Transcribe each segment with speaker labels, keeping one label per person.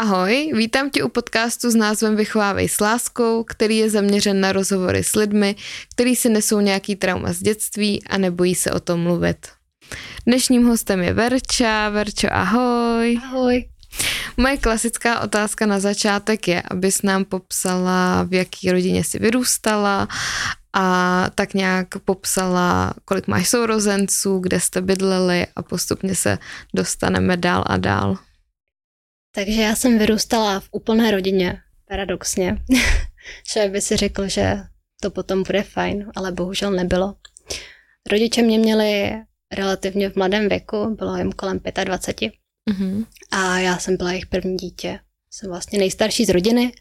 Speaker 1: Ahoj, vítám tě u podcastu s názvem Vychovávej s láskou, který je zaměřen na rozhovory s lidmi, kteří si nesou nějaký trauma z dětství a nebojí se o tom mluvit. Dnešním hostem je Verča. Verčo, ahoj.
Speaker 2: Ahoj.
Speaker 1: Moje klasická otázka na začátek je, abys nám popsala, v jaký rodině jsi vyrůstala a tak nějak popsala, kolik máš sourozenců, kde jste bydleli a postupně se dostaneme dál a dál.
Speaker 2: Takže já jsem vyrůstala v úplné rodině, paradoxně. Člověk by si řekl, že to potom bude fajn, ale bohužel nebylo. Rodiče mě měli relativně v mladém věku, bylo jim kolem 25. Mm-hmm. A já jsem byla jejich první dítě. Jsem vlastně nejstarší z rodiny.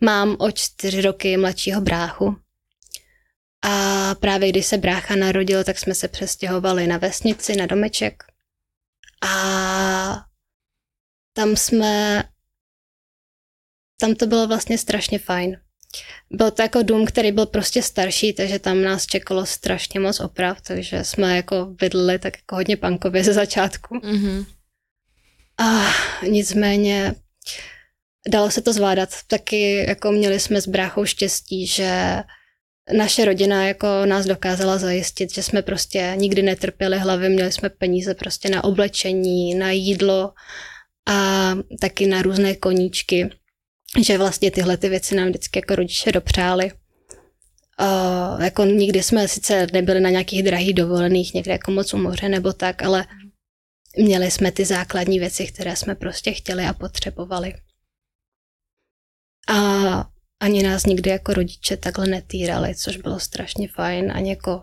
Speaker 2: Mám o čtyři roky mladšího bráchu. A právě když se brácha narodil, tak jsme se přestěhovali na vesnici, na domeček. A tam jsme, tam to bylo vlastně strašně fajn. Byl to jako dům, který byl prostě starší, takže tam nás čekalo strašně moc oprav, takže jsme jako bydleli tak jako hodně pankově ze začátku. Mm-hmm. A nicméně dalo se to zvládat. Taky jako měli jsme s bráchou štěstí, že naše rodina jako nás dokázala zajistit, že jsme prostě nikdy netrpěli hlavy, měli jsme peníze prostě na oblečení, na jídlo a taky na různé koníčky, že vlastně tyhle ty věci nám vždycky jako rodiče dopřáli. Uh, jako nikdy jsme sice nebyli na nějakých drahých dovolených, někde jako moc u moře nebo tak, ale měli jsme ty základní věci, které jsme prostě chtěli a potřebovali. A ani nás nikdy jako rodiče takhle netýrali, což bylo strašně fajn. Ani jako,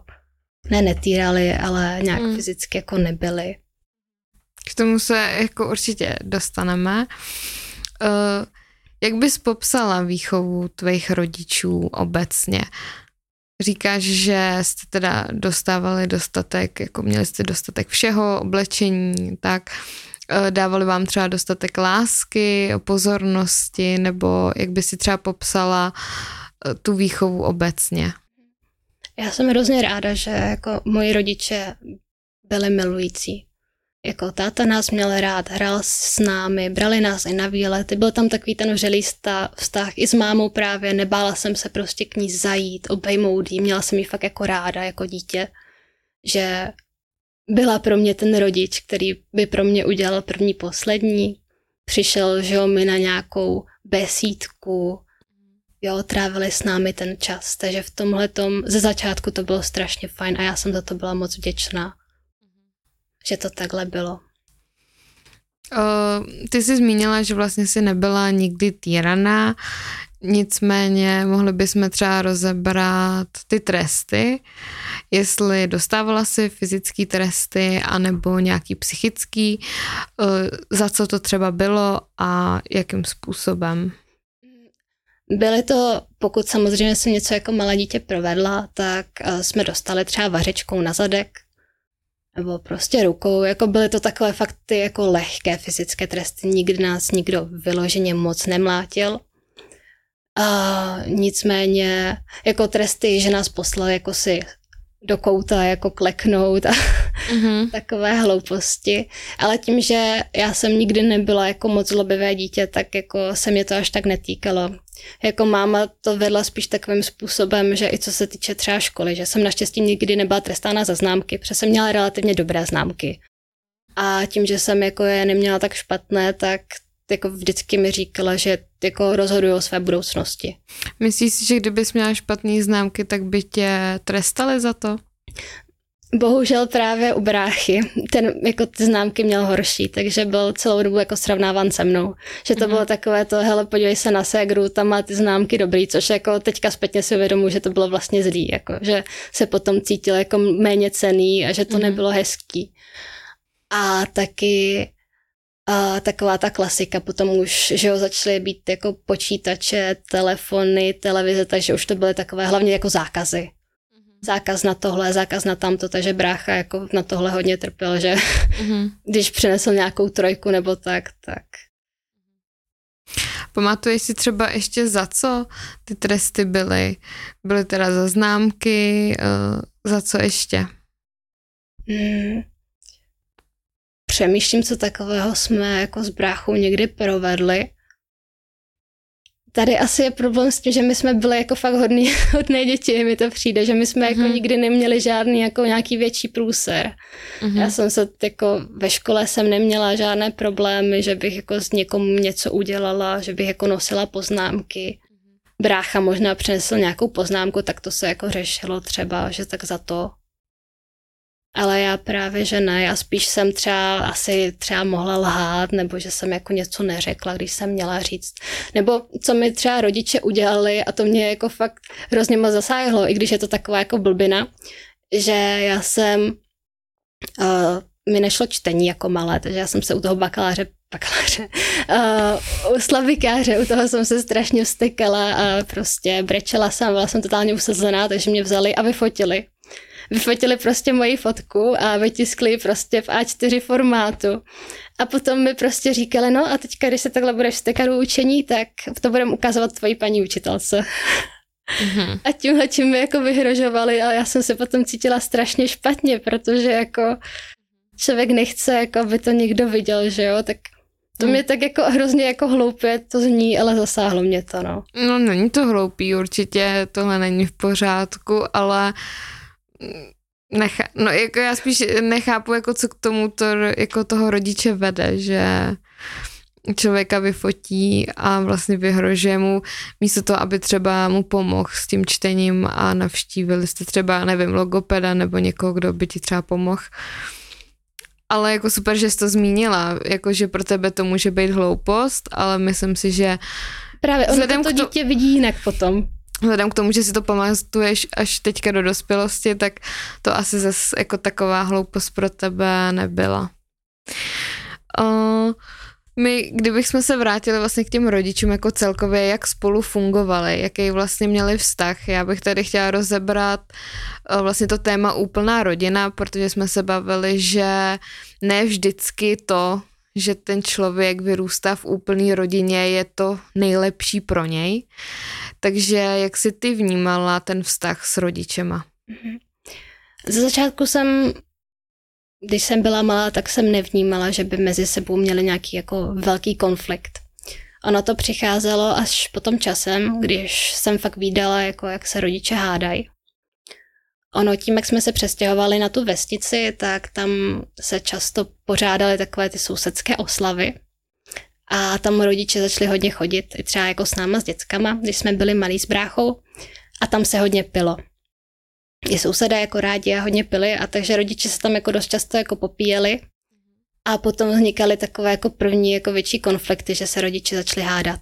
Speaker 2: ne netýrali, ale nějak mm. fyzicky jako nebyli.
Speaker 1: K tomu se jako určitě dostaneme. Uh, jak bys popsala výchovu tvých rodičů obecně? Říkáš, že jste teda dostávali dostatek, jako měli jste dostatek všeho, oblečení, tak uh, dávali vám třeba dostatek lásky, pozornosti, nebo jak by si třeba popsala uh, tu výchovu obecně?
Speaker 2: Já jsem hrozně ráda, že jako moji rodiče byli milující jako táta nás měl rád, hrál s námi, brali nás i na výlety, byl tam takový ten vřelý vztah i s mámou právě, nebála jsem se prostě k ní zajít, obejmout jí, měla jsem ji fakt jako ráda, jako dítě, že byla pro mě ten rodič, který by pro mě udělal první poslední, přišel, že jo, mi na nějakou besídku, jo, trávili s námi ten čas, takže v tomhle ze začátku to bylo strašně fajn a já jsem za to byla moc vděčná že to takhle bylo.
Speaker 1: Uh, ty jsi zmínila, že vlastně si nebyla nikdy týraná, nicméně mohli bychom třeba rozebrat ty tresty, jestli dostávala si fyzické tresty anebo nějaký psychický, uh, za co to třeba bylo a jakým způsobem.
Speaker 2: Byly to, pokud samozřejmě jsem něco jako malé dítě provedla, tak uh, jsme dostali třeba vařečkou na zadek, nebo prostě rukou, jako byly to takové fakt ty jako lehké fyzické tresty, nikdy nás nikdo vyloženě moc nemlátil. A nicméně jako tresty, že nás poslali jako si do kouta jako kleknout a mm-hmm. takové hlouposti. Ale tím, že já jsem nikdy nebyla jako moc zlobivé dítě, tak jako se mě to až tak netýkalo. Jako máma to vedla spíš takovým způsobem, že i co se týče třeba školy, že jsem naštěstí nikdy nebyla trestána za známky, protože jsem měla relativně dobré známky. A tím, že jsem jako je neměla tak špatné, tak jako vždycky mi říkala, že jako rozhodují o své budoucnosti.
Speaker 1: Myslíš si, že kdybys měla špatné známky, tak by tě trestali za to?
Speaker 2: Bohužel právě u bráchy, ten jako ty známky měl horší, takže byl celou dobu jako srovnáván se mnou. Že to mm-hmm. bylo takové to, hele, podívej se na ségru, tam má ty známky dobrý, což jako teďka zpětně si uvědomuji, že to bylo vlastně zlý, jako, že se potom cítil jako méně cený a že to mm-hmm. nebylo hezký. A taky A taková ta klasika, potom už, že jo, začaly být jako počítače, telefony, televize, takže už to byly takové hlavně jako zákazy. Zákaz na tohle, zákaz na tamto, takže brácha jako na tohle hodně trpěl, že mm-hmm. když přinesl nějakou trojku nebo tak, tak
Speaker 1: Pamatuješ si třeba ještě za co ty tresty byly? Byly teda za známky, uh, za co ještě? Hmm.
Speaker 2: Přemýšlím, co takového jsme jako s bráchou někdy provedli tady asi je problém s tím, že my jsme byli jako fakt hodný, hodné děti, mi to přijde, že my jsme mm-hmm. jako mhm. nikdy neměli žádný jako nějaký větší průser. Mm-hmm. Já jsem se jako ve škole jsem neměla žádné problémy, že bych jako s někomu něco udělala, že bych jako nosila poznámky. Brácha možná přinesl nějakou poznámku, tak to se jako řešilo třeba, že tak za to ale já právě, že ne, já spíš jsem třeba asi třeba mohla lhát, nebo že jsem jako něco neřekla, když jsem měla říct. Nebo co mi třeba rodiče udělali a to mě jako fakt hrozně moc zasáhlo, i když je to taková jako blbina, že já jsem, uh, mi nešlo čtení jako malé, takže já jsem se u toho bakaláře bakaláře, uh, u slavikáře, u toho jsem se strašně vstykala a prostě brečela jsem, byla jsem totálně usazená, takže mě vzali a vyfotili vyfotili prostě moji fotku a vytiskli prostě v A4 formátu. A potom mi prostě říkali, no a teďka, když se takhle budeš stekat učení, tak to budeme ukazovat tvoji paní učitelce. Mm-hmm. A tímhle tím mi jako vyhrožovali a já jsem se potom cítila strašně špatně, protože jako člověk nechce, jako aby to někdo viděl, že jo, tak to mě tak jako hrozně jako hloupě to zní, ale zasáhlo mě to, no.
Speaker 1: No není to hloupý, určitě tohle není v pořádku, ale Necha, no jako já spíš nechápu, jako co k tomu to, jako toho rodiče vede, že člověka vyfotí a vlastně vyhrožuje mu místo toho, aby třeba mu pomohl s tím čtením a navštívili jste třeba, nevím, logopeda nebo někoho, kdo by ti třeba pomohl. Ale jako super, že jsi to zmínila, jako že pro tebe to může být hloupost, ale myslím si, že
Speaker 2: Právě ono to, to dítě vidí jinak potom
Speaker 1: vzhledem k tomu, že si to pamatuješ až teďka do dospělosti, tak to asi zase jako taková hloupost pro tebe nebyla. Uh, my, kdybychom se vrátili vlastně k těm rodičům jako celkově, jak spolu fungovali, jaký vlastně měli vztah, já bych tady chtěla rozebrat uh, vlastně to téma úplná rodina, protože jsme se bavili, že ne vždycky to, že ten člověk vyrůstá v úplné rodině, je to nejlepší pro něj. Takže jak jsi ty vnímala ten vztah s rodičema? Mhm.
Speaker 2: Ze začátku jsem, když jsem byla malá, tak jsem nevnímala, že by mezi sebou měli nějaký jako velký konflikt. Ono to přicházelo až potom časem, když jsem fakt výdala, jako jak se rodiče hádají. Ono tím, jak jsme se přestěhovali na tu vesnici, tak tam se často pořádaly takové ty sousedské oslavy. A tam rodiče začali hodně chodit, i třeba jako s náma, s dětskama, když jsme byli malí s bráchou. A tam se hodně pilo. I sousedé jako rádi a hodně pili, a takže rodiče se tam jako dost často jako popíjeli. A potom vznikaly takové jako první jako větší konflikty, že se rodiče začali hádat.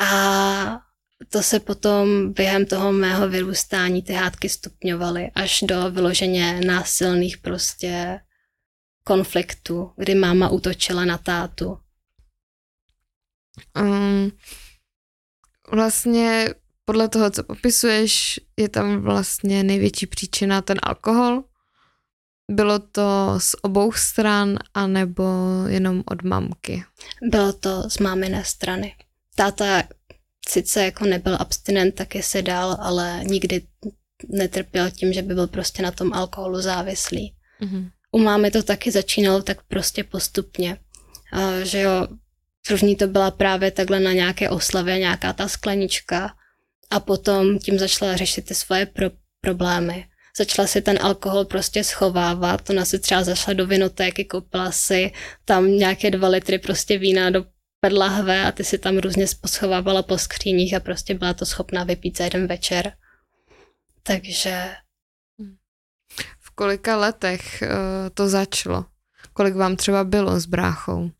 Speaker 2: A to se potom během toho mého vyrůstání ty hádky stupňovaly až do vyloženě násilných prostě konfliktů, kdy máma útočila na tátu.
Speaker 1: Um, vlastně podle toho, co popisuješ, je tam vlastně největší příčina ten alkohol. Bylo to z obou stran, anebo jenom od mamky?
Speaker 2: Bylo to z máminé strany. Táta sice jako nebyl abstinent, taky se dal, ale nikdy netrpěl tím, že by byl prostě na tom alkoholu závislý. Mm-hmm. U mámy to taky začínalo tak prostě postupně, a, že jo, první to byla právě takhle na nějaké oslavě, nějaká ta sklenička a potom tím začala řešit ty svoje pro- problémy. Začala si ten alkohol prostě schovávat, ona si třeba zašla do vinotéky, koupila si tam nějaké dva litry prostě vína do lahve a ty si tam různě poschovávala po skříních a prostě byla to schopná vypít za jeden večer. Takže...
Speaker 1: V kolika letech uh, to začalo? Kolik vám třeba bylo s bráchou?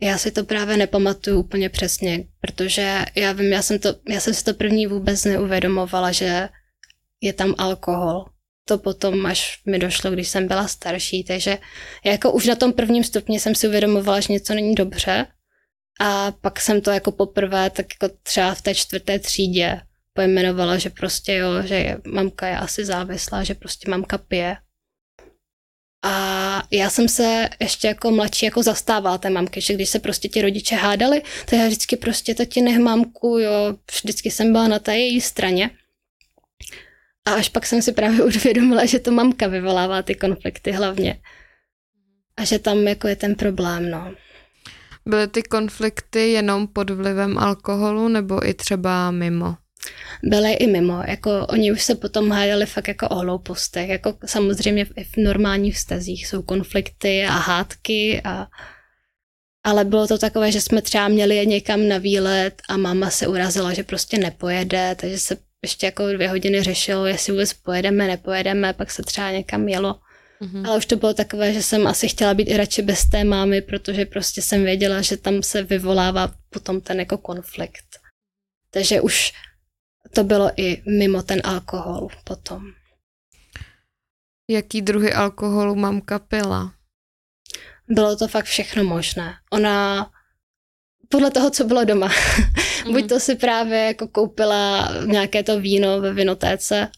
Speaker 2: Já si to právě nepamatuju úplně přesně, protože já vím, já jsem, to, já jsem si to první vůbec neuvědomovala, že je tam alkohol. to potom až mi došlo, když jsem byla starší, takže jako už na tom prvním stupni jsem si uvědomovala, že něco není dobře a pak jsem to jako poprvé tak jako třeba v té čtvrté třídě pojmenovala, že prostě jo, že mamka je asi závislá, že prostě mamka pije. A já jsem se ještě jako mladší jako zastávala té mamky, že když se prostě ti rodiče hádali, tak já vždycky prostě tati nech mamku, jo, vždycky jsem byla na té její straně. A až pak jsem si právě uvědomila, že to mamka vyvolává ty konflikty hlavně. A že tam jako je ten problém, no.
Speaker 1: Byly ty konflikty jenom pod vlivem alkoholu nebo i třeba mimo?
Speaker 2: Byly i mimo, jako oni už se potom hájali fakt jako o hloupostech, jako samozřejmě v, v normálních vztazích jsou konflikty a hádky a ale bylo to takové, že jsme třeba měli je někam na výlet a máma se urazila, že prostě nepojede, takže se ještě jako dvě hodiny řešilo, jestli vůbec pojedeme, nepojedeme, pak se třeba někam jelo. Mm-hmm. Ale už to bylo takové, že jsem asi chtěla být i radši bez té mámy, protože prostě jsem věděla, že tam se vyvolává potom ten jako konflikt. Takže už to bylo i mimo ten alkohol potom.
Speaker 1: Jaký druhy alkoholu mamka pila?
Speaker 2: Bylo to fakt všechno možné. Ona podle toho, co bylo doma. Mm-hmm. Buď to si právě jako koupila nějaké to víno ve vinotéce,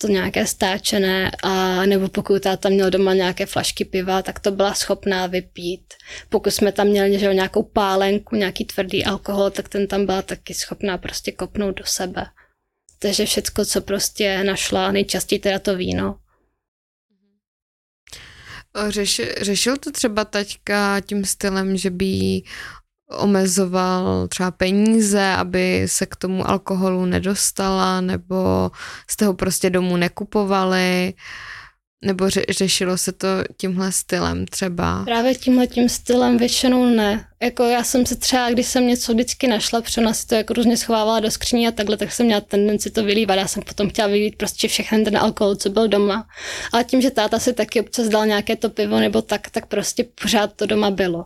Speaker 2: to nějaké stáčené, a nebo pokud táta měl doma nějaké flašky piva, tak to byla schopná vypít. Pokud jsme tam měli že, nějakou pálenku, nějaký tvrdý alkohol, tak ten tam byla taky schopná prostě kopnout do sebe. Takže všecko, co prostě našla, nejčastěji teda to víno.
Speaker 1: Řeš, řešil to třeba taťka tím stylem, že by omezoval třeba peníze, aby se k tomu alkoholu nedostala, nebo jste ho prostě domů nekupovali, nebo ře- řešilo se to tímhle stylem třeba?
Speaker 2: Právě tímhle tím stylem většinou ne. Jako já jsem se třeba, když jsem něco vždycky našla, protože ona si to jako různě schovávala do skříně a takhle, tak jsem měla tendenci to vylívat. Já jsem potom chtěla vylít prostě všechny ten alkohol, co byl doma. Ale tím, že táta si taky občas dal nějaké to pivo nebo tak, tak prostě pořád to doma bylo.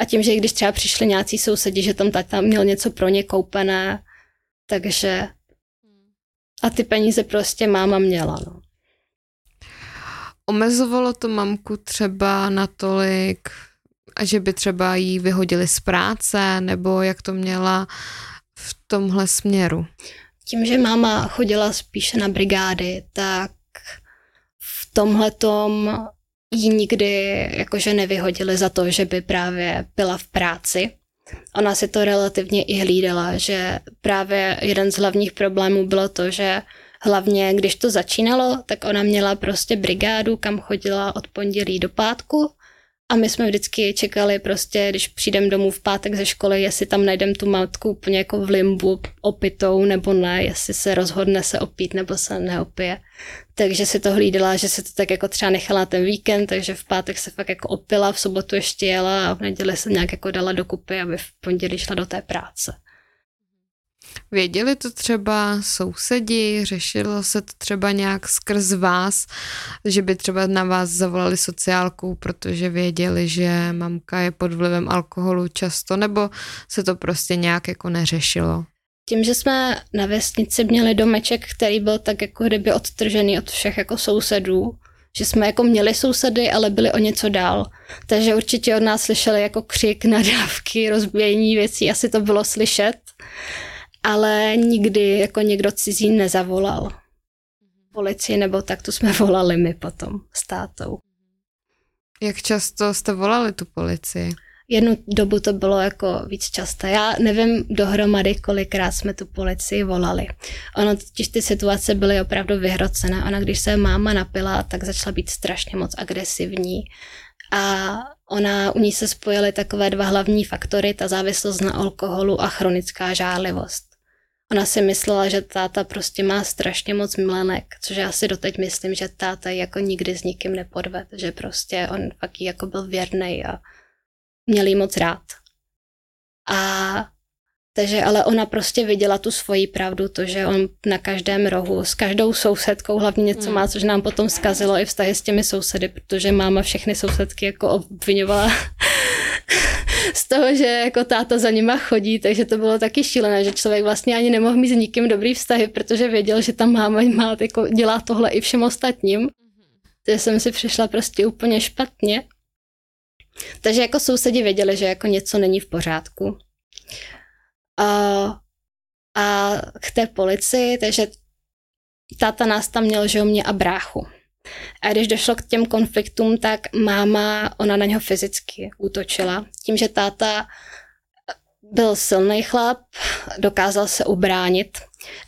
Speaker 2: A tím, že když třeba přišli nějací sousedi, že tam tata měl něco pro ně koupené, takže a ty peníze prostě máma měla, no.
Speaker 1: Omezovalo to mamku třeba natolik, a že by třeba jí vyhodili z práce, nebo jak to měla v tomhle směru?
Speaker 2: Tím, že máma chodila spíše na brigády, tak v tomhle tom ji nikdy jakože nevyhodili za to, že by právě byla v práci. Ona si to relativně i hlídala, že právě jeden z hlavních problémů bylo to, že hlavně když to začínalo, tak ona měla prostě brigádu, kam chodila od pondělí do pátku a my jsme vždycky čekali prostě, když přijdem domů v pátek ze školy, jestli tam najdem tu matku úplně jako v limbu opitou nebo ne, jestli se rozhodne se opít nebo se neopije. Takže si to hlídala, že se to tak jako třeba nechala ten víkend, takže v pátek se fakt jako opila, v sobotu ještě jela a v neděli se nějak jako dala dokupy, aby v pondělí šla do té práce.
Speaker 1: Věděli to třeba sousedi, řešilo se to třeba nějak skrz vás, že by třeba na vás zavolali sociálku, protože věděli, že mamka je pod vlivem alkoholu často, nebo se to prostě nějak jako neřešilo?
Speaker 2: Tím, že jsme na vesnici měli domeček, který byl tak jako kdyby odtržený od všech jako sousedů, že jsme jako měli sousedy, ale byli o něco dál. Takže určitě od nás slyšeli jako křik, nadávky, rozbíjení věcí, asi to bylo slyšet ale nikdy jako někdo cizí nezavolal policii, nebo tak to jsme volali my potom s tátou.
Speaker 1: Jak často jste volali tu policii?
Speaker 2: Jednu dobu to bylo jako víc časté. Já nevím dohromady, kolikrát jsme tu policii volali. Ono totiž ty situace byly opravdu vyhrocené. Ona, když se máma napila, tak začala být strašně moc agresivní. A ona, u ní se spojily takové dva hlavní faktory, ta závislost na alkoholu a chronická žárlivost. Ona si myslela, že táta prostě má strašně moc milenek, což já si doteď myslím, že táta jako nikdy s nikým nepodved, že prostě on fakt jako byl věrný a měl jí moc rád. A takže ale ona prostě viděla tu svoji pravdu, to, že on na každém rohu s každou sousedkou hlavně něco hmm. má, což nám potom zkazilo i vztahy s těmi sousedy, protože máma všechny sousedky jako obvinovala z toho, že jako táta za nima chodí, takže to bylo taky šílené, že člověk vlastně ani nemohl mít s nikým dobrý vztahy, protože věděl, že tam máma má, jako dělá tohle i všem ostatním. Takže jsem si přišla prostě úplně špatně. Takže jako sousedi věděli, že jako něco není v pořádku. A, a k té policii, takže táta nás tam měl, že mě a bráchu. A když došlo k těm konfliktům, tak máma, ona na něho fyzicky útočila. Tím, že táta byl silný chlap, dokázal se ubránit,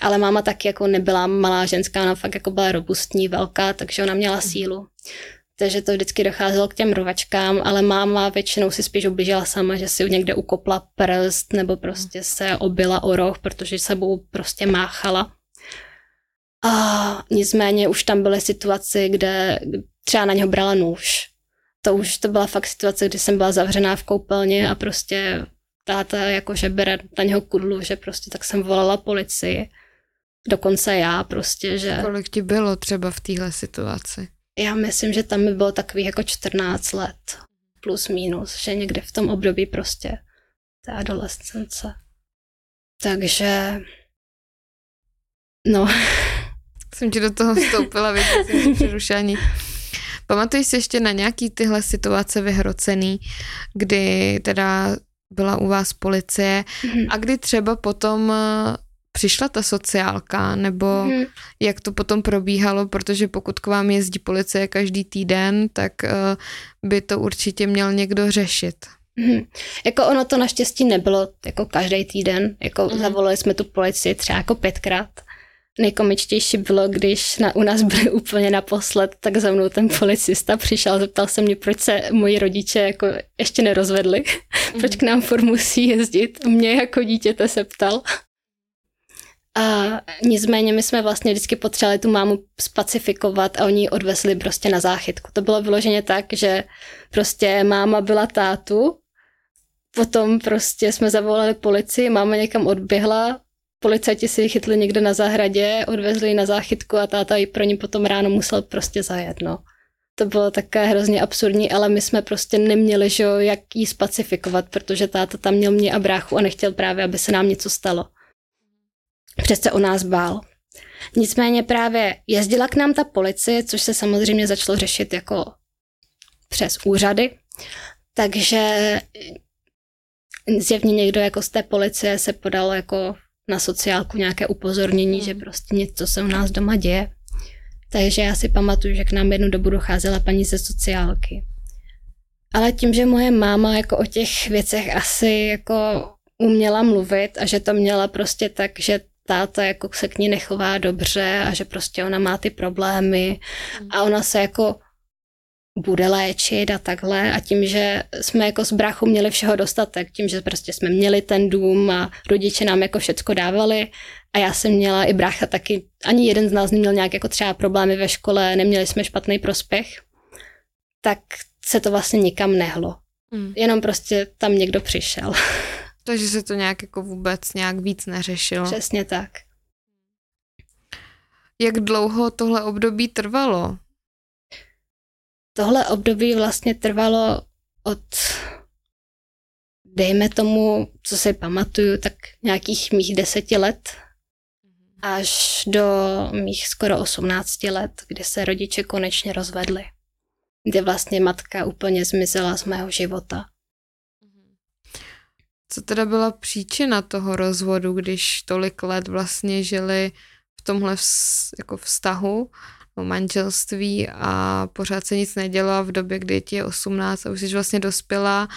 Speaker 2: ale máma taky jako nebyla malá ženská, ona fakt jako byla robustní, velká, takže ona měla sílu. Takže to vždycky docházelo k těm rovačkám, ale máma většinou si spíš ublížila sama, že si někde ukopla prst nebo prostě se obila o roh, protože sebou prostě máchala. A nicméně už tam byly situace, kde třeba na něho brala nůž. To už to byla fakt situace, kdy jsem byla zavřená v koupelně a prostě táta jakože bere na něho kudlu, že prostě tak jsem volala policii. Dokonce já prostě, že...
Speaker 1: Kolik ti bylo třeba v téhle situaci?
Speaker 2: Já myslím, že tam by bylo takový jako 14 let. Plus minus, že někde v tom období prostě té adolescence. Takže... No,
Speaker 1: jsem ti do toho vstoupila, jsem přerušení. Pamatuješ si ještě na nějaký tyhle situace vyhrocený, kdy teda byla u vás policie mm-hmm. a kdy třeba potom eh, přišla ta sociálka, nebo mm-hmm. jak to potom probíhalo, protože pokud k vám jezdí policie každý týden, tak uh, by to určitě měl někdo řešit.
Speaker 2: Mm-hmm. Jako ono to naštěstí nebylo jako každý týden, jako mm-hmm. zavolali jsme tu policii třeba jako pětkrát nejkomičtější bylo, když na, u nás byli úplně naposled, tak za mnou ten policista přišel, zeptal se mě, proč se moji rodiče jako ještě nerozvedli, mm-hmm. proč k nám furt musí jezdit. Mě jako dítěte se ptal. A nicméně my jsme vlastně vždycky potřebovali tu mámu spacifikovat a oni ji odvezli prostě na záchytku. To bylo vyloženě tak, že prostě máma byla tátu, potom prostě jsme zavolali policii, máma někam odběhla, policajti si ji chytli někde na zahradě, odvezli ji na záchytku a táta ji pro ní potom ráno musel prostě zajet, no. To bylo také hrozně absurdní, ale my jsme prostě neměli, že jo, jak jí spacifikovat, protože táta tam měl mě a bráchu a nechtěl právě, aby se nám něco stalo. Přece o nás bál. Nicméně právě jezdila k nám ta policie, což se samozřejmě začalo řešit jako přes úřady, takže zjevně někdo jako z té policie se podal jako na sociálku nějaké upozornění, hmm. že prostě něco se u nás doma děje. Takže já si pamatuju, že k nám jednu dobu docházela paní ze sociálky. Ale tím, že moje máma jako o těch věcech asi jako uměla mluvit a že to měla prostě tak, že táta jako se k ní nechová dobře a že prostě ona má ty problémy a ona se jako bude léčit a takhle a tím, že jsme jako s bráchou měli všeho dostatek, tím, že prostě jsme měli ten dům a rodiče nám jako všecko dávali a já jsem měla i brácha taky, ani jeden z nás neměl nějak jako třeba problémy ve škole, neměli jsme špatný prospěch, tak se to vlastně nikam nehlo. Hmm. Jenom prostě tam někdo přišel.
Speaker 1: Takže se to nějak jako vůbec nějak víc neřešilo.
Speaker 2: Přesně tak.
Speaker 1: Jak dlouho tohle období trvalo?
Speaker 2: Tohle období vlastně trvalo od, dejme tomu, co si pamatuju, tak nějakých mých deseti let až do mých skoro osmnácti let, kdy se rodiče konečně rozvedli. Kdy vlastně matka úplně zmizela z mého života.
Speaker 1: Co teda byla příčina toho rozvodu, když tolik let vlastně žili v tomhle jako vztahu o manželství a pořád se nic nedělo v době, kdy ti je 18 a už jsi vlastně dospělá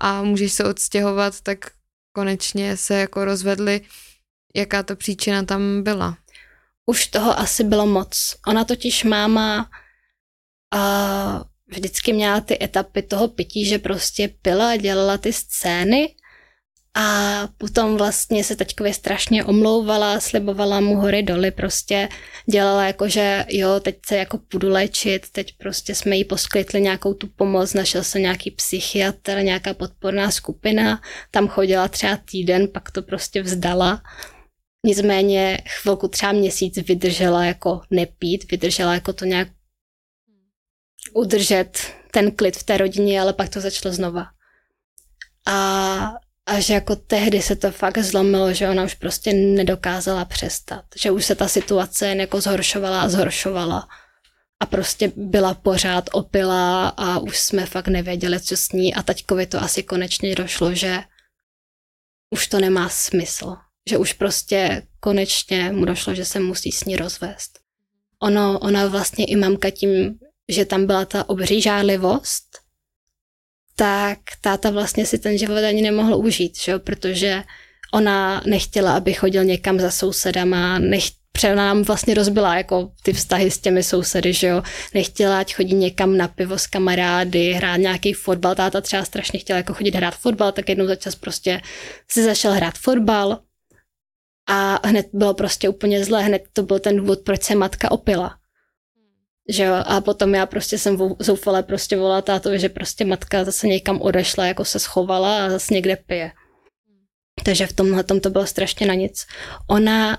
Speaker 1: a můžeš se odstěhovat, tak konečně se jako rozvedli. Jaká to příčina tam byla?
Speaker 2: Už toho asi bylo moc. Ona totiž máma a vždycky měla ty etapy toho pití, že prostě pila, dělala ty scény a potom vlastně se teďkově strašně omlouvala, slibovala mu hory doly, prostě dělala jako, že jo, teď se jako půjdu léčit, teď prostě jsme jí poskytli nějakou tu pomoc, našel se nějaký psychiatr, nějaká podporná skupina, tam chodila třeba týden, pak to prostě vzdala. Nicméně chvilku třeba měsíc vydržela jako nepít, vydržela jako to nějak udržet ten klid v té rodině, ale pak to začalo znova. a, a že jako tehdy se to fakt zlomilo, že ona už prostě nedokázala přestat, že už se ta situace jen jako zhoršovala a zhoršovala. A prostě byla pořád opilá a už jsme fakt nevěděli, co s ní. A taťkovi to asi konečně došlo, že už to nemá smysl, že už prostě konečně mu došlo, že se musí s ní rozvést. Ono, ona vlastně i mamka tím, že tam byla ta obří žádlivost, tak táta vlastně si ten život ani nemohl užít, že? protože ona nechtěla, aby chodil někam za sousedama, nech, nám vlastně rozbila jako ty vztahy s těmi sousedy, že jo. Nechtěla, ať chodí někam na pivo s kamarády, hrát nějaký fotbal. Táta třeba strašně chtěla jako chodit hrát fotbal, tak jednou za čas prostě si zašel hrát fotbal a hned bylo prostě úplně zlé, hned to byl ten důvod, proč se matka opila. Že jo, a potom já prostě jsem zoufale prostě volala tátovi, že prostě matka zase někam odešla, jako se schovala a zase někde pije. Takže v tomhle tom to bylo strašně na nic. Ona,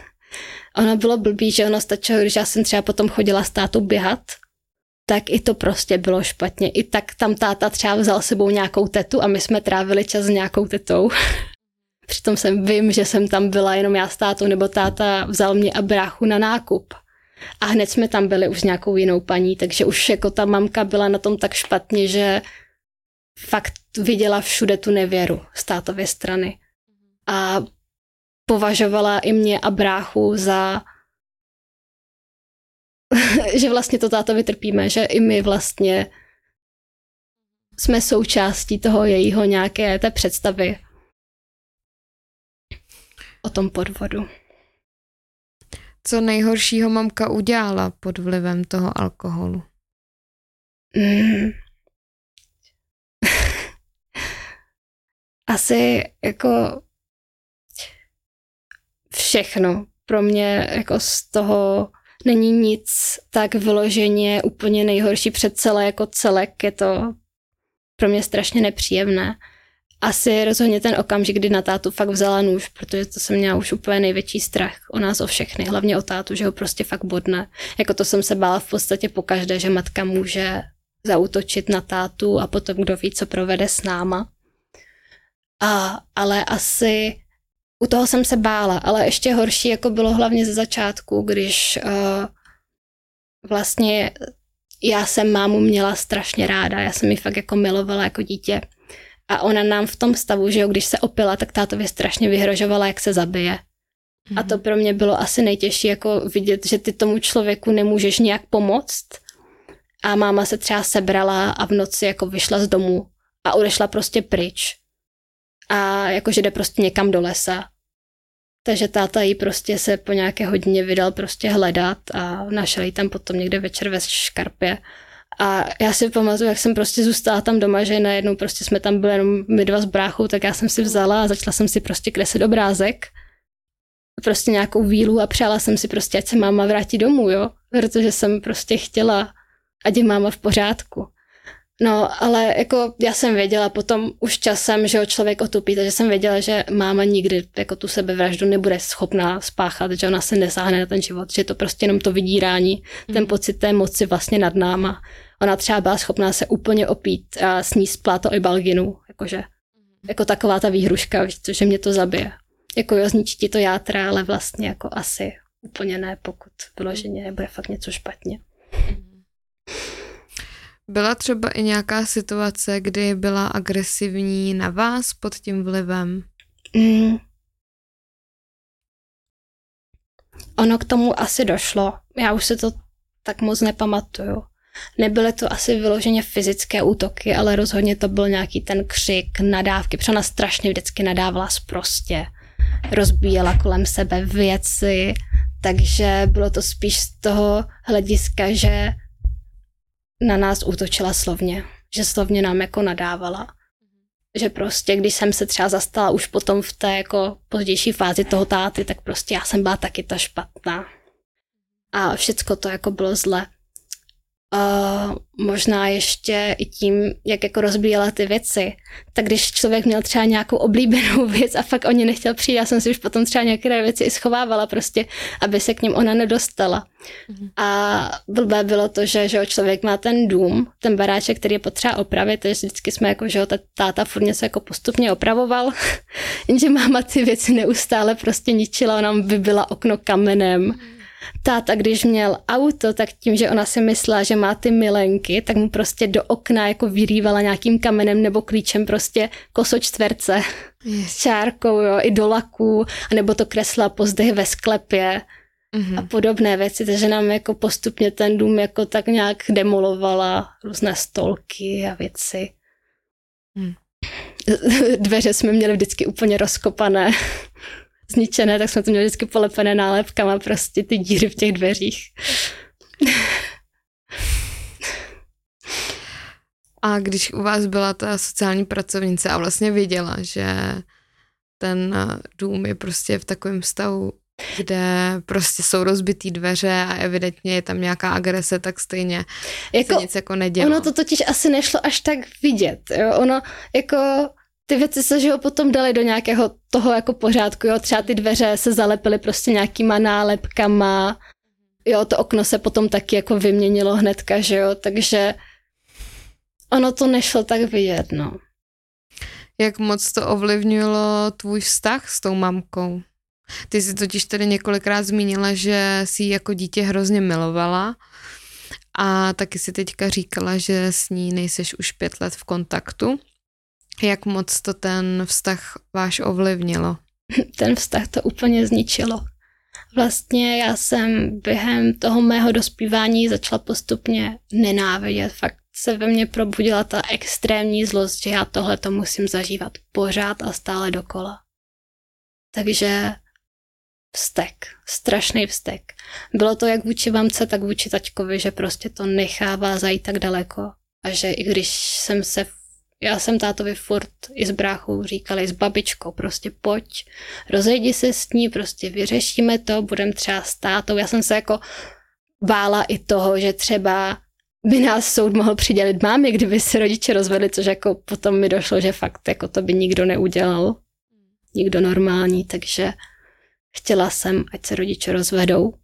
Speaker 2: ona bylo blbý, že ona stačilo, když já jsem třeba potom chodila s tátou běhat, tak i to prostě bylo špatně. I tak tam táta třeba vzal sebou nějakou tetu a my jsme trávili čas s nějakou tetou. Přitom jsem vím, že jsem tam byla jenom já s tátou, nebo táta vzal mě a bráchu na nákup. A hned jsme tam byli už s nějakou jinou paní, takže už jako ta mamka byla na tom tak špatně, že fakt viděla všude tu nevěru z tátově strany. A považovala i mě a bráchu za že vlastně to táto vytrpíme, že i my vlastně jsme součástí toho jejího nějaké té představy o tom podvodu.
Speaker 1: Co nejhoršího mamka udělala pod vlivem toho alkoholu? Mm.
Speaker 2: Asi jako všechno. Pro mě jako z toho není nic tak vyloženě úplně nejhorší před celé jako celek. Je to pro mě strašně nepříjemné asi rozhodně ten okamžik, kdy na tátu fakt vzala nůž, protože to jsem měla už úplně největší strach o nás, o všechny, hlavně o tátu, že ho prostě fakt bodne. Jako to jsem se bála v podstatě po každé, že matka může zautočit na tátu a potom kdo ví, co provede s náma. A, ale asi u toho jsem se bála, ale ještě horší jako bylo hlavně ze začátku, když uh, vlastně já jsem mámu měla strašně ráda, já jsem ji fakt jako milovala jako dítě a ona nám v tom stavu, že jo, když se opila, tak tátově strašně vyhrožovala, jak se zabije. Mm-hmm. A to mhm. pro mě bylo asi nejtěžší, jako vidět, že ty tomu člověku nemůžeš nějak pomoct. A máma se třeba sebrala a v noci jako vyšla z domu a odešla prostě pryč. A jakože jde prostě někam do lesa. Takže táta jí prostě se po nějaké hodině vydal prostě hledat a našel jí tam potom někde večer ve škarpě a já si pamatuju, jak jsem prostě zůstala tam doma, že najednou prostě jsme tam byli jenom my dva s bráchou, tak já jsem si vzala a začala jsem si prostě kreslit obrázek. Prostě nějakou vílu a přála jsem si prostě, ať se máma vrátí domů, jo. Protože jsem prostě chtěla, ať je máma v pořádku. No, ale jako já jsem věděla potom už časem, že ho člověk otupí, takže jsem věděla, že máma nikdy jako tu sebevraždu nebude schopná spáchat, že ona se nesáhne na ten život, že to prostě jenom to vydírání, mm. ten pocit té moci vlastně nad náma. Ona třeba byla schopná se úplně opít a sníst pláto i balginu, jakože jako taková ta výhruška, že mě to zabije. Jako jo, zničí ti to játra, ale vlastně jako asi úplně ne, pokud vyloženě nebude fakt něco špatně.
Speaker 1: Byla třeba i nějaká situace, kdy byla agresivní na vás pod tím vlivem? Mm.
Speaker 2: Ono k tomu asi došlo. Já už se to tak moc nepamatuju. Nebyly to asi vyloženě fyzické útoky, ale rozhodně to byl nějaký ten křik, nadávky, protože ona strašně vždycky nadávala prostě. Rozbíjela kolem sebe věci, takže bylo to spíš z toho hlediska, že na nás útočila slovně, že slovně nám jako nadávala. Že prostě, když jsem se třeba zastala už potom v té jako pozdější fázi toho táty, tak prostě já jsem byla taky ta špatná. A všecko to jako bylo zle. Uh, možná ještě i tím, jak jako rozbíjela ty věci. Tak když člověk měl třeba nějakou oblíbenou věc a fakt o ní nechtěl přijít, já jsem si už potom třeba některé věci i schovávala prostě, aby se k ním ona nedostala. Mm. A blbé bylo to, že, že člověk má ten dům, ten baráček, který je potřeba opravit, takže vždycky jsme jako, že jo, ta táta furt něco jako postupně opravoval, jenže máma ty věci neustále prostě ničila, ona vybila okno kamenem. Mm táta, když měl auto, tak tím, že ona si myslela, že má ty milenky, tak mu prostě do okna jako vyrývala nějakým kamenem nebo klíčem prostě kosočtverce yes. s čárkou, jo, i do laků, anebo to kresla později ve sklepě mm-hmm. a podobné věci, takže nám jako postupně ten dům jako tak nějak demolovala různé stolky a věci. Mm. Dveře jsme měli vždycky úplně rozkopané zničené, tak jsme to měli vždycky polepené nálepkama, prostě ty díry v těch dveřích.
Speaker 1: A když u vás byla ta sociální pracovnice a vlastně viděla, že ten dům je prostě v takovém stavu, kde prostě jsou rozbitý dveře a evidentně je tam nějaká agrese, tak stejně jako, se nic jako nedělo.
Speaker 2: Ono to totiž asi nešlo až tak vidět. Jo? Ono jako ty věci se, že ho potom dali do nějakého toho jako pořádku, jo, třeba ty dveře se zalepily prostě nějakýma nálepkama, jo, to okno se potom taky jako vyměnilo hnedka, že jo, takže ono to nešlo tak vidět, no.
Speaker 1: Jak moc to ovlivnilo tvůj vztah s tou mamkou? Ty jsi totiž tady několikrát zmínila, že si jako dítě hrozně milovala a taky si teďka říkala, že s ní nejseš už pět let v kontaktu. Jak moc to ten vztah váš ovlivnilo?
Speaker 2: Ten vztah to úplně zničilo. Vlastně já jsem během toho mého dospívání začala postupně nenávidět. Fakt se ve mně probudila ta extrémní zlost, že já tohle to musím zažívat pořád a stále dokola. Takže vztek, strašný vztek. Bylo to jak vůči mamce, tak vůči taťkovi, že prostě to nechává zajít tak daleko a že i když jsem se já jsem tátovi furt i s bráchou říkali, s babičkou, prostě pojď, rozejdi se s ní, prostě vyřešíme to, budem třeba s tátou. Já jsem se jako bála i toho, že třeba by nás soud mohl přidělit mámě, kdyby se rodiče rozvedli, což jako potom mi došlo, že fakt jako to by nikdo neudělal. Nikdo normální, takže chtěla jsem, ať se rodiče rozvedou.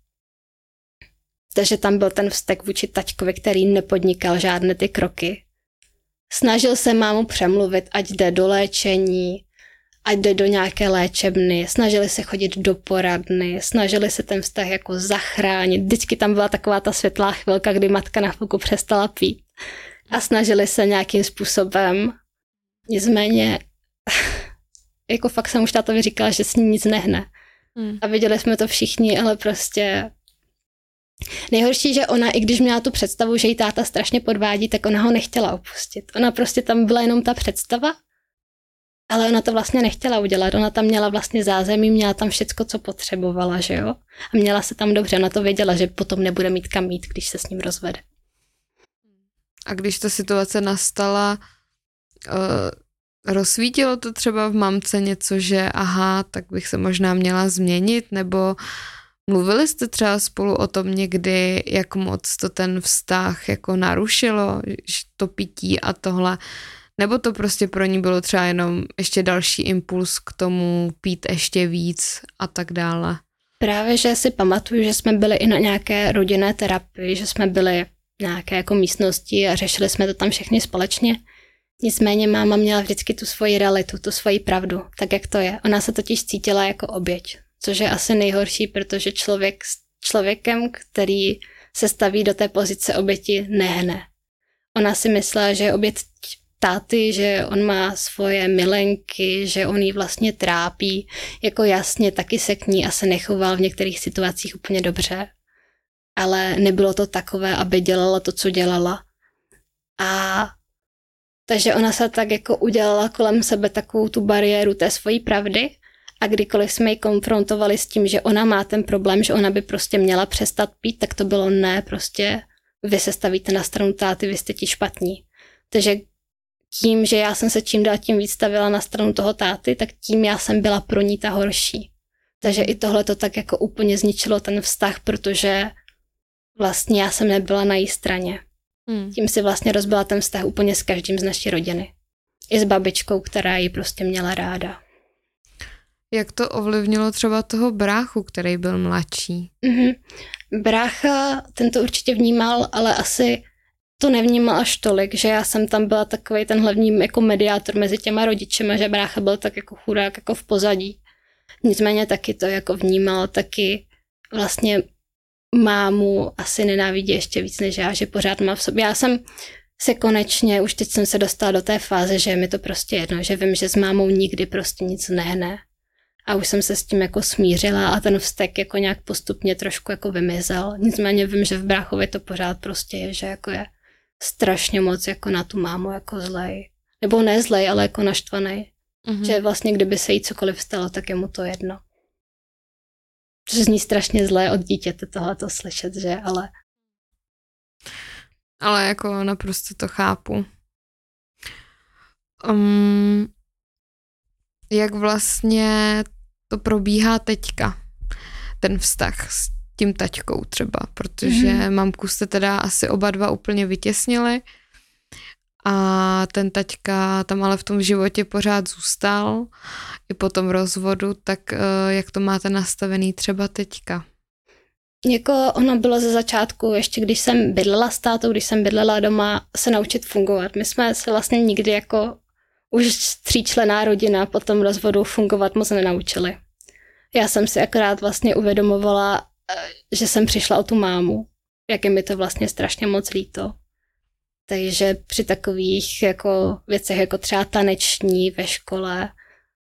Speaker 2: Takže tam byl ten vztek vůči taťkovi, který nepodnikal žádné ty kroky, Snažil se mámu přemluvit, ať jde do léčení, ať jde do nějaké léčebny, snažili se chodit do poradny, snažili se ten vztah jako zachránit. Vždycky tam byla taková ta světlá chvilka, kdy matka na chvilku přestala pít a snažili se nějakým způsobem. Nicméně, jako fakt jsem už tátovi říkala, že s ní nic nehne. Hmm. A viděli jsme to všichni, ale prostě Nejhorší, že ona, i když měla tu představu, že jí táta strašně podvádí, tak ona ho nechtěla opustit. Ona prostě tam byla jenom ta představa, ale ona to vlastně nechtěla udělat. Ona tam měla vlastně zázemí, měla tam všecko, co potřebovala, že jo? A měla se tam dobře. Ona to věděla, že potom nebude mít kam mít, když se s ním rozvede.
Speaker 1: A když ta situace nastala, uh, rozsvítilo to třeba v mamce něco, že aha, tak bych se možná měla změnit, nebo uh, Mluvili jste třeba spolu o tom někdy, jak moc to ten vztah jako narušilo, to pití a tohle, nebo to prostě pro ní bylo třeba jenom ještě další impuls k tomu pít ještě víc a tak dále?
Speaker 2: Právě, že si pamatuju, že jsme byli i na nějaké rodinné terapii, že jsme byli v nějaké jako místnosti a řešili jsme to tam všechny společně. Nicméně máma měla vždycky tu svoji realitu, tu svoji pravdu, tak jak to je. Ona se totiž cítila jako oběť což je asi nejhorší, protože člověk s člověkem, který se staví do té pozice oběti, nehne. Ona si myslela, že je oběť táty, že on má svoje milenky, že on ji vlastně trápí, jako jasně taky se k ní asi nechoval v některých situacích úplně dobře, ale nebylo to takové, aby dělala to, co dělala. A takže ona se tak jako udělala kolem sebe takovou tu bariéru té svojí pravdy a kdykoliv jsme ji konfrontovali s tím, že ona má ten problém, že ona by prostě měla přestat pít, tak to bylo ne, prostě vy se stavíte na stranu táty, vy jste ti špatní. Takže tím, že já jsem se čím dál tím víc stavila na stranu toho táty, tak tím já jsem byla pro ní ta horší. Takže i tohle to tak jako úplně zničilo ten vztah, protože vlastně já jsem nebyla na její straně. Hmm. Tím si vlastně rozbila ten vztah úplně s každým z naší rodiny. I s babičkou, která ji prostě měla ráda.
Speaker 1: Jak to ovlivnilo třeba toho bráchu, který byl mladší?
Speaker 2: Mm-hmm. Brácha, ten to určitě vnímal, ale asi to nevnímal až tolik, že já jsem tam byla takový ten hlavní jako mediátor mezi těma rodičema, že brácha byl tak jako chudák jako v pozadí. Nicméně taky to jako vnímal, taky vlastně mámu asi nenávidí ještě víc než já, že pořád má v sobě. Já jsem se konečně, už teď jsem se dostala do té fáze, že mi to prostě jedno, že vím, že s mámou nikdy prostě nic nehne. A už jsem se s tím jako smířila a ten vztek jako nějak postupně trošku jako vymizel. Nicméně vím, že v bráchovi to pořád prostě je, že jako je strašně moc jako na tu mámu jako zlej. Nebo ne zlej, ale jako naštvaný. Mm-hmm. Že vlastně kdyby se jí cokoliv stalo, tak je mu to jedno. Což zní strašně zlé od dítěte tohle slyšet, že? Ale...
Speaker 1: Ale jako naprosto to chápu. Um, jak vlastně to probíhá teďka, ten vztah s tím taťkou třeba, protože mm-hmm. mamku jste teda asi oba dva úplně vytěsnili a ten taťka tam ale v tom životě pořád zůstal i po tom rozvodu, tak eh, jak to máte nastavený třeba teďka?
Speaker 2: Jako ono bylo ze začátku, ještě když jsem bydlela s tátou, když jsem bydlela doma, se naučit fungovat. My jsme se vlastně nikdy jako už tříčlená rodina po tom rozvodu fungovat moc nenaučili. Já jsem si akorát vlastně uvědomovala, eh, že jsem přišla o tu mámu, jak je mi to vlastně strašně moc líto. Takže při takových jako věcech, jako třeba taneční ve škole,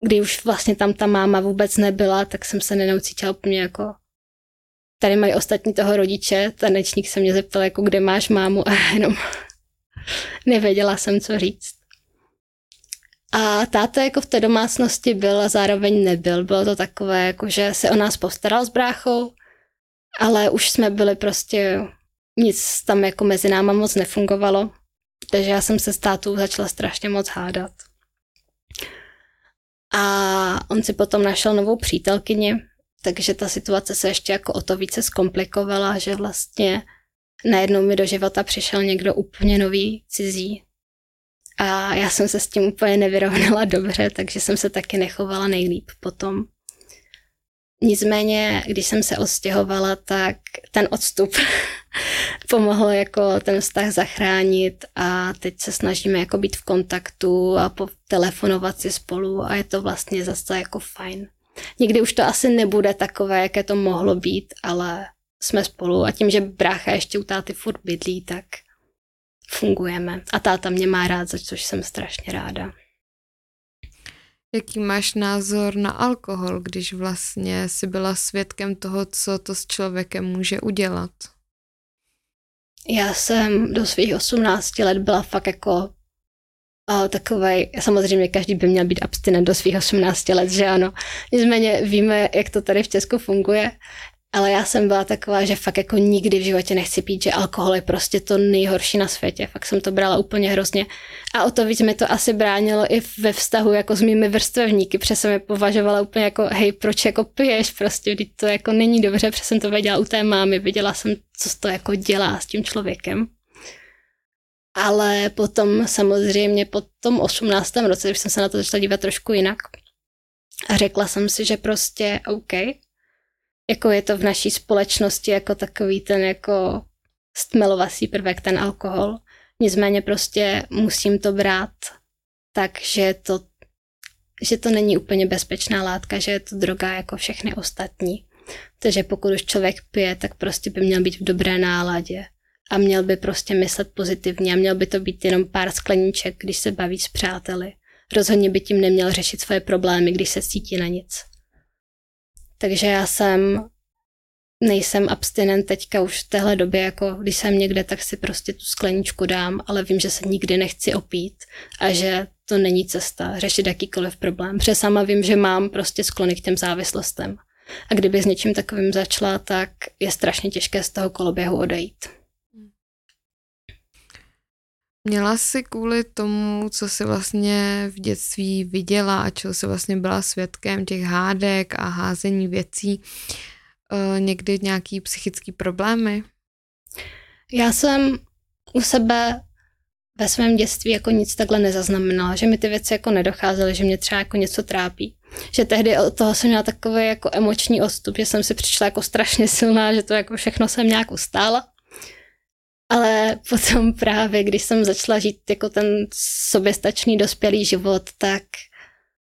Speaker 2: kdy už vlastně tam ta máma vůbec nebyla, tak jsem se nenaucítila úplně jako tady mají ostatní toho rodiče, tanečník se mě zeptal, jako kde máš mámu a jenom nevěděla jsem, co říct. A táta jako v té domácnosti byl a zároveň nebyl. Bylo to takové, jako že se o nás postaral s bráchou, ale už jsme byli prostě, nic tam jako mezi náma moc nefungovalo. Takže já jsem se s tátou začala strašně moc hádat. A on si potom našel novou přítelkyni, takže ta situace se ještě jako o to více zkomplikovala, že vlastně najednou mi do života přišel někdo úplně nový, cizí, a já jsem se s tím úplně nevyrovnala dobře, takže jsem se taky nechovala nejlíp potom. Nicméně, když jsem se odstěhovala, tak ten odstup pomohl jako ten vztah zachránit a teď se snažíme jako být v kontaktu a telefonovat si spolu a je to vlastně zase jako fajn. Nikdy už to asi nebude takové, jaké to mohlo být, ale jsme spolu a tím, že brácha ještě u táty furt bydlí, tak fungujeme. A táta mě má rád, za což jsem strašně ráda.
Speaker 1: Jaký máš názor na alkohol, když vlastně si byla svědkem toho, co to s člověkem může udělat?
Speaker 2: Já jsem do svých 18 let byla fakt jako takový, samozřejmě každý by měl být abstinent do svých 18 let, že ano. Nicméně víme, jak to tady v Česku funguje. Ale já jsem byla taková, že fakt jako nikdy v životě nechci pít, že alkohol je prostě to nejhorší na světě. Fakt jsem to brala úplně hrozně. A o to víc mi to asi bránilo i ve vztahu jako s mými vrstvevníky, protože jsem je považovala úplně jako, hej, proč jako piješ, prostě, když to jako není dobře, protože jsem to věděla u té mámy, viděla jsem, co to jako dělá s tím člověkem. Ale potom samozřejmě po tom 18. roce, když jsem se na to začala dívat trošku jinak, a řekla jsem si, že prostě OK, jako je to v naší společnosti jako takový ten jako stmelovací prvek, ten alkohol. Nicméně prostě musím to brát tak, že to, že to není úplně bezpečná látka, že je to droga jako všechny ostatní. Takže pokud už člověk pije, tak prostě by měl být v dobré náladě a měl by prostě myslet pozitivně a měl by to být jenom pár skleníček, když se baví s přáteli. Rozhodně by tím neměl řešit svoje problémy, když se cítí na nic. Takže já jsem nejsem abstinent teďka už v téhle době, jako když jsem někde, tak si prostě tu skleničku dám, ale vím, že se nikdy nechci opít a že to není cesta řešit jakýkoliv problém. Protože sama vím, že mám prostě sklony k těm závislostem. A kdyby s něčím takovým začala, tak je strašně těžké z toho koloběhu odejít.
Speaker 1: Měla jsi kvůli tomu, co jsi vlastně v dětství viděla a čeho jsi vlastně byla svědkem těch hádek a házení věcí, uh, někdy nějaký psychický problémy?
Speaker 2: Já jsem u sebe ve svém dětství jako nic takhle nezaznamenala, že mi ty věci jako nedocházely, že mě třeba jako něco trápí. Že tehdy od toho jsem měla takový jako emoční odstup, že jsem si přišla jako strašně silná, že to jako všechno jsem nějak ustála. Ale potom právě, když jsem začala žít jako ten soběstačný dospělý život, tak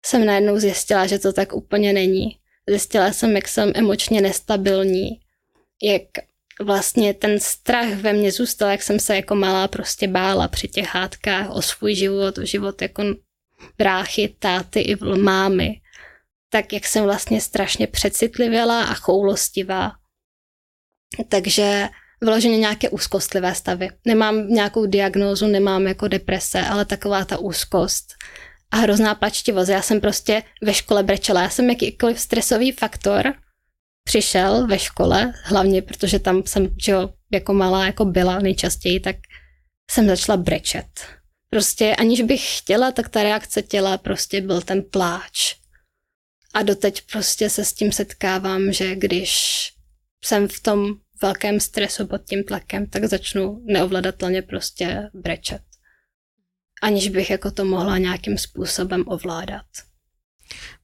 Speaker 2: jsem najednou zjistila, že to tak úplně není. Zjistila jsem, jak jsem emočně nestabilní, jak vlastně ten strach ve mně zůstal, jak jsem se jako malá prostě bála při těch hádkách o svůj život, o život jako bráchy, táty i mámy. Tak jak jsem vlastně strašně přecitlivěla a choulostivá. Takže vyloženě nějaké úzkostlivé stavy. Nemám nějakou diagnózu, nemám jako deprese, ale taková ta úzkost a hrozná plačtivost. Já jsem prostě ve škole brečela. Já jsem jakýkoliv stresový faktor přišel ve škole, hlavně protože tam jsem, že jo, jako malá jako byla nejčastěji, tak jsem začala brečet. Prostě aniž bych chtěla, tak ta reakce těla prostě byl ten pláč. A doteď prostě se s tím setkávám, že když jsem v tom velkém stresu pod tím tlakem, tak začnu neovladatelně prostě brečet. Aniž bych jako to mohla nějakým způsobem ovládat.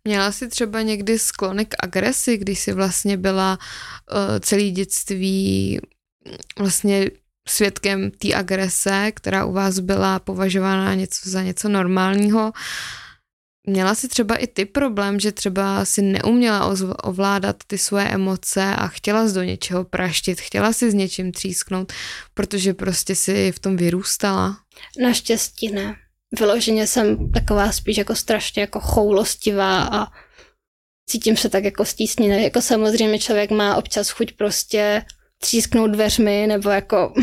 Speaker 1: Měla jsi třeba někdy sklony k agresi, když jsi vlastně byla uh, celý dětství vlastně svědkem té agrese, která u vás byla považována něco za něco normálního. Měla jsi třeba i ty problém, že třeba si neuměla ovládat ty svoje emoce a chtěla jsi do něčeho praštit, chtěla si s něčím třísknout, protože prostě si v tom vyrůstala?
Speaker 2: Naštěstí ne vyloženě jsem taková spíš jako strašně jako choulostivá a cítím se tak jako stísněné. Jako samozřejmě člověk má občas chuť prostě třísknout dveřmi nebo jako,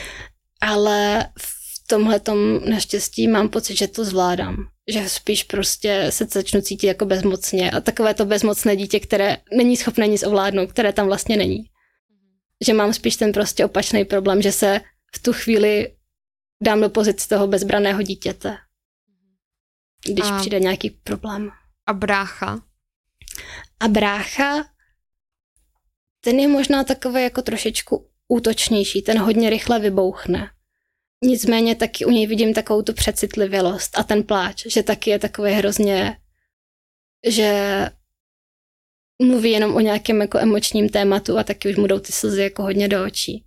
Speaker 2: ale v tomhle tom naštěstí mám pocit, že to zvládám. Že spíš prostě se začnu cítit jako bezmocně a takové to bezmocné dítě, které není schopné nic ovládnout, které tam vlastně není. Že mám spíš ten prostě opačný problém, že se v tu chvíli dám do pozice toho bezbraného dítěte, když a, přijde nějaký problém.
Speaker 1: A brácha?
Speaker 2: A brácha, ten je možná takový jako trošičku útočnější, ten hodně rychle vybouchne. Nicméně taky u něj vidím takovou tu přecitlivělost a ten pláč, že taky je takový hrozně, že mluví jenom o nějakém jako emočním tématu a taky už mu jdou ty slzy jako hodně do očí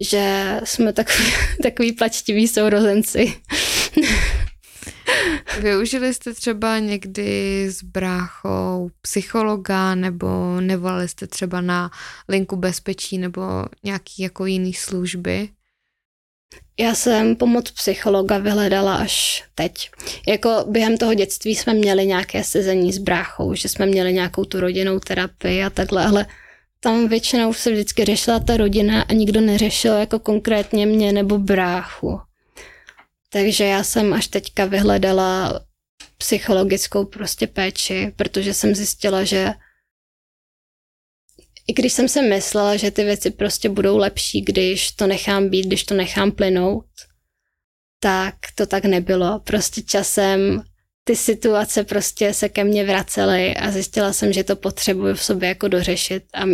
Speaker 2: že jsme takový, takový plačtiví sourozenci.
Speaker 1: Využili jste třeba někdy s bráchou psychologa nebo nevolali jste třeba na linku bezpečí nebo nějaký jako jiný služby?
Speaker 2: Já jsem pomoc psychologa vyhledala až teď. Jako během toho dětství jsme měli nějaké sezení s bráchou, že jsme měli nějakou tu rodinnou terapii a takhle, ale tam většinou se vždycky řešila ta rodina a nikdo neřešil jako konkrétně mě nebo bráchu. Takže já jsem až teďka vyhledala psychologickou prostě péči, protože jsem zjistila, že i když jsem si myslela, že ty věci prostě budou lepší, když to nechám být, když to nechám plynout, tak to tak nebylo. Prostě časem ty situace prostě se ke mně vracely a zjistila jsem, že to potřebuju v sobě jako dořešit a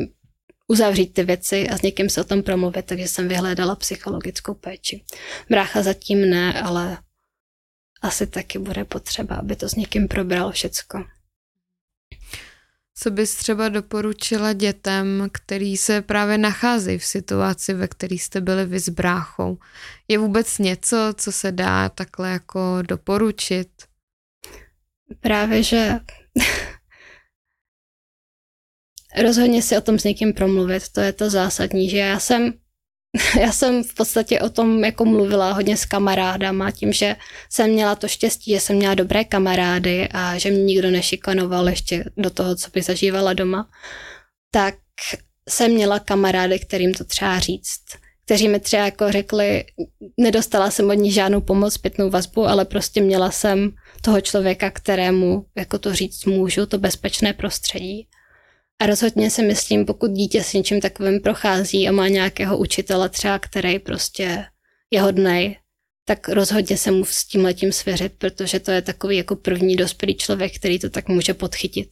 Speaker 2: uzavřít ty věci a s někým se o tom promluvit, takže jsem vyhledala psychologickou péči. Brácha zatím ne, ale asi taky bude potřeba, aby to s někým probral všecko.
Speaker 1: Co bys třeba doporučila dětem, který se právě nacházejí v situaci, ve které jste byli vy s bráchou? Je vůbec něco, co se dá takhle jako doporučit?
Speaker 2: Právě, že rozhodně si o tom s někým promluvit, to je to zásadní, že já jsem já jsem v podstatě o tom jako mluvila hodně s kamarádama, tím, že jsem měla to štěstí, že jsem měla dobré kamarády a že mě nikdo nešikanoval ještě do toho, co by zažívala doma, tak jsem měla kamarády, kterým to třeba říct, kteří mi třeba jako řekli, nedostala jsem od ní žádnou pomoc, zpětnou vazbu, ale prostě měla jsem toho člověka, kterému jako to říct můžu, to bezpečné prostředí. A rozhodně si myslím, pokud dítě s něčím takovým prochází a má nějakého učitele třeba, který prostě je hodnej, tak rozhodně se mu s tím letím svěřit, protože to je takový jako první dospělý člověk, který to tak může podchytit.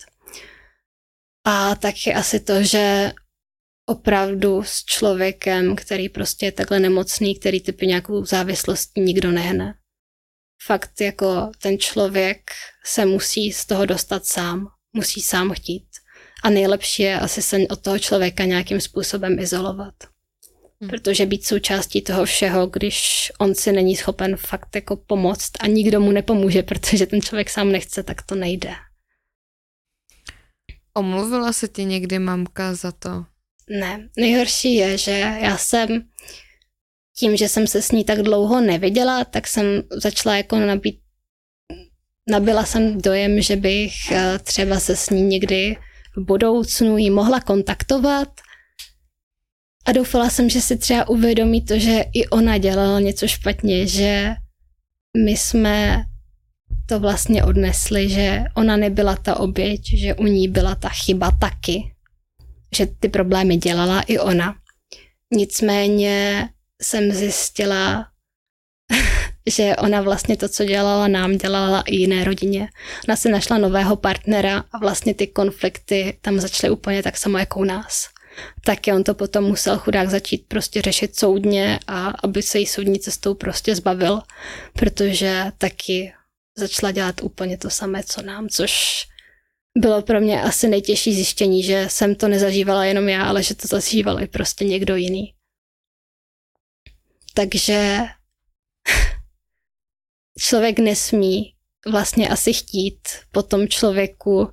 Speaker 2: A taky asi to, že opravdu s člověkem, který prostě je takhle nemocný, který typy nějakou závislost nikdo nehne. Fakt jako ten člověk se musí z toho dostat sám, musí sám chtít. A nejlepší je asi se od toho člověka nějakým způsobem izolovat. Hmm. Protože být součástí toho všeho, když on si není schopen fakt jako pomoct a nikdo mu nepomůže, protože ten člověk sám nechce, tak to nejde.
Speaker 1: Omluvila se ti někdy mamka za to?
Speaker 2: Ne, nejhorší je, že já jsem tím, že jsem se s ní tak dlouho neviděla, tak jsem začala jako nabít, nabila jsem dojem, že bych eh, třeba se s ní někdy v budoucnu jí mohla kontaktovat a doufala jsem, že si třeba uvědomí to, že i ona dělala něco špatně, že my jsme to vlastně odnesli, že ona nebyla ta oběť, že u ní byla ta chyba taky, že ty problémy dělala i ona. Nicméně jsem zjistila, že ona vlastně to, co dělala nám, dělala i jiné rodině. Ona si našla nového partnera a vlastně ty konflikty tam začaly úplně tak samo jako u nás. Taky on to potom musel chudák začít prostě řešit soudně a aby se jí soudní cestou prostě zbavil, protože taky začala dělat úplně to samé, co nám, což bylo pro mě asi nejtěžší zjištění, že jsem to nezažívala jenom já, ale že to zažíval i prostě někdo jiný. Takže člověk nesmí vlastně asi chtít po tom člověku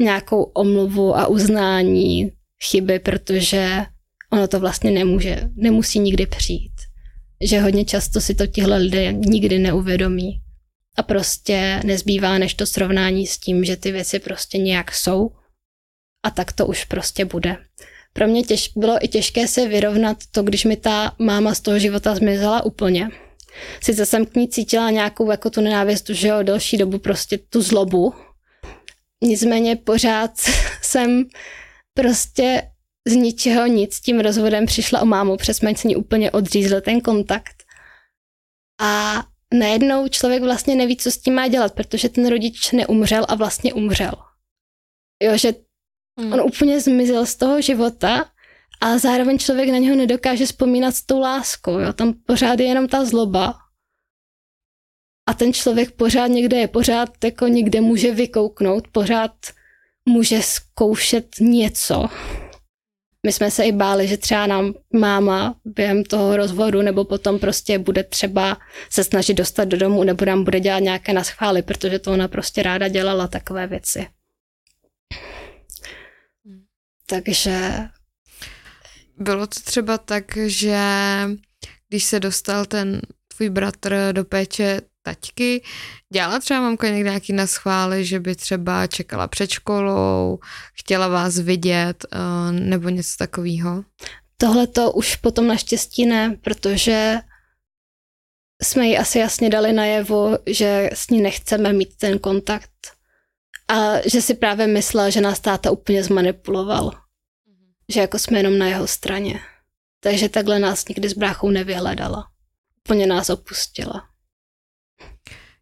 Speaker 2: nějakou omluvu a uznání chyby, protože ono to vlastně nemůže, nemusí nikdy přijít. Že hodně často si to tihle lidé nikdy neuvědomí. A prostě nezbývá než to srovnání s tím, že ty věci prostě nějak jsou a tak to už prostě bude. Pro mě těž, bylo i těžké se vyrovnat to, když mi ta máma z toho života zmizela úplně. Sice jsem k ní cítila nějakou jako tu nenávist, že jo, delší dobu prostě tu zlobu. Nicméně pořád jsem prostě z ničeho nic tím rozvodem přišla o mámu, přes mě se ní úplně odřízl ten kontakt. A najednou člověk vlastně neví, co s tím má dělat, protože ten rodič neumřel a vlastně umřel. Jo, že mm. on úplně zmizel z toho života a zároveň člověk na něho nedokáže vzpomínat s tou láskou. Jo. Tam pořád je jenom ta zloba. A ten člověk pořád někde je, pořád jako někde může vykouknout, pořád může zkoušet něco. My jsme se i báli, že třeba nám máma během toho rozvodu nebo potom prostě bude třeba se snažit dostat do domu nebo nám bude dělat nějaké naschvály, protože to ona prostě ráda dělala takové věci. Takže...
Speaker 1: Bylo to třeba tak, že když se dostal ten tvůj bratr do péče taťky. Dělala třeba mamka někdy nějaký naschvály, že by třeba čekala před školou, chtěla vás vidět uh, nebo něco takového?
Speaker 2: Tohle to už potom naštěstí ne, protože jsme jí asi jasně dali najevo, že s ní nechceme mít ten kontakt. A že si právě myslela, že nás táta úplně zmanipuloval. Že jako jsme jenom na jeho straně. Takže takhle nás nikdy s bráchou nevyhledala. Úplně nás opustila.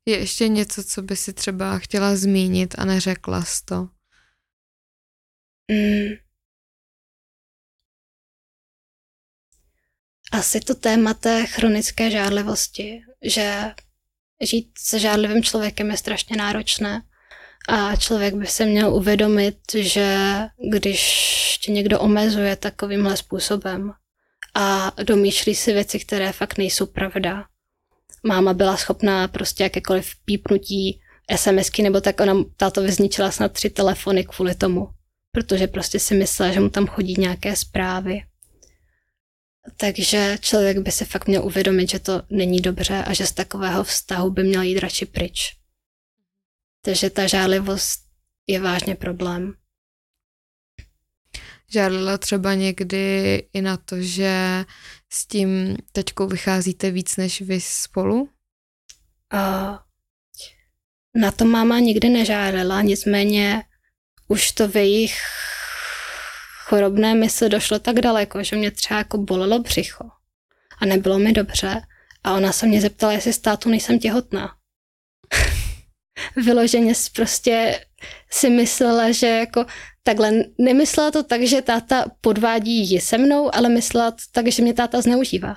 Speaker 1: Je ještě něco, co by si třeba chtěla zmínit a neřekla jsi to? Mm.
Speaker 2: Asi to téma té chronické žádlivosti, že žít se žádlivým člověkem je strašně náročné a člověk by se měl uvědomit, že když tě někdo omezuje takovýmhle způsobem a domýšlí si věci, které fakt nejsou pravda, máma byla schopná prostě jakékoliv pípnutí SMSky nebo tak ona táto vyzničila snad tři telefony kvůli tomu, protože prostě si myslela, že mu tam chodí nějaké zprávy. Takže člověk by si fakt měl uvědomit, že to není dobře a že z takového vztahu by měl jít radši pryč. Takže ta žádlivost je vážně problém.
Speaker 1: Žádlila třeba někdy i na to, že s tím teďkou vycházíte víc než vy spolu?
Speaker 2: Uh, na to máma nikdy nežádala, nicméně už to v jejich chorobné mysli došlo tak daleko, že mě třeba jako bolelo břicho a nebylo mi dobře a ona se mě zeptala, jestli státu nejsem těhotná. Vyloženě prostě si myslela, že jako takhle nemyslela to tak, že táta podvádí ji se mnou, ale myslela to tak, že mě táta zneužívá.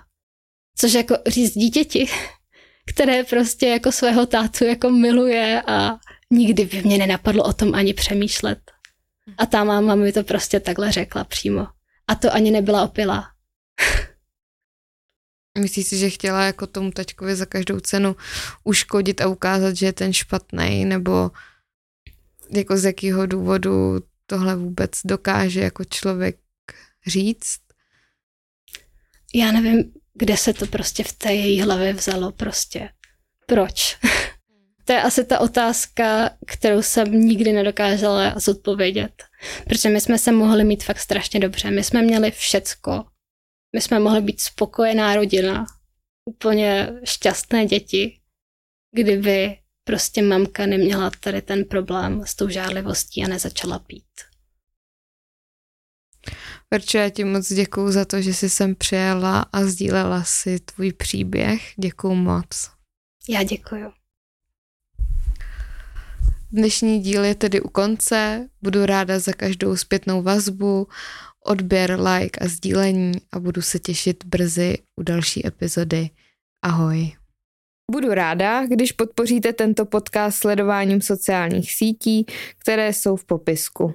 Speaker 2: Což jako říct dítěti, které prostě jako svého tátu jako miluje a nikdy by mě nenapadlo o tom ani přemýšlet. A ta máma mi to prostě takhle řekla přímo. A to ani nebyla opila.
Speaker 1: Myslíš si, že chtěla jako tomu tačkovi za každou cenu uškodit a ukázat, že je ten špatný, nebo jako z jakého důvodu tohle vůbec dokáže jako člověk říct?
Speaker 2: Já nevím, kde se to prostě v té její hlavě vzalo prostě. Proč? to je asi ta otázka, kterou jsem nikdy nedokázala zodpovědět. Protože my jsme se mohli mít fakt strašně dobře. My jsme měli všecko. My jsme mohli být spokojená rodina. Úplně šťastné děti. Kdyby prostě mamka neměla tady ten problém s tou žárlivostí a nezačala pít.
Speaker 1: Verčo, já ti moc děkuju za to, že jsi sem přijela a sdílela si tvůj příběh. Děkuju moc.
Speaker 2: Já děkuju.
Speaker 1: Dnešní díl je tedy u konce. Budu ráda za každou zpětnou vazbu, odběr, like a sdílení a budu se těšit brzy u další epizody. Ahoj. Budu ráda, když podpoříte tento podcast sledováním sociálních sítí, které jsou v popisku.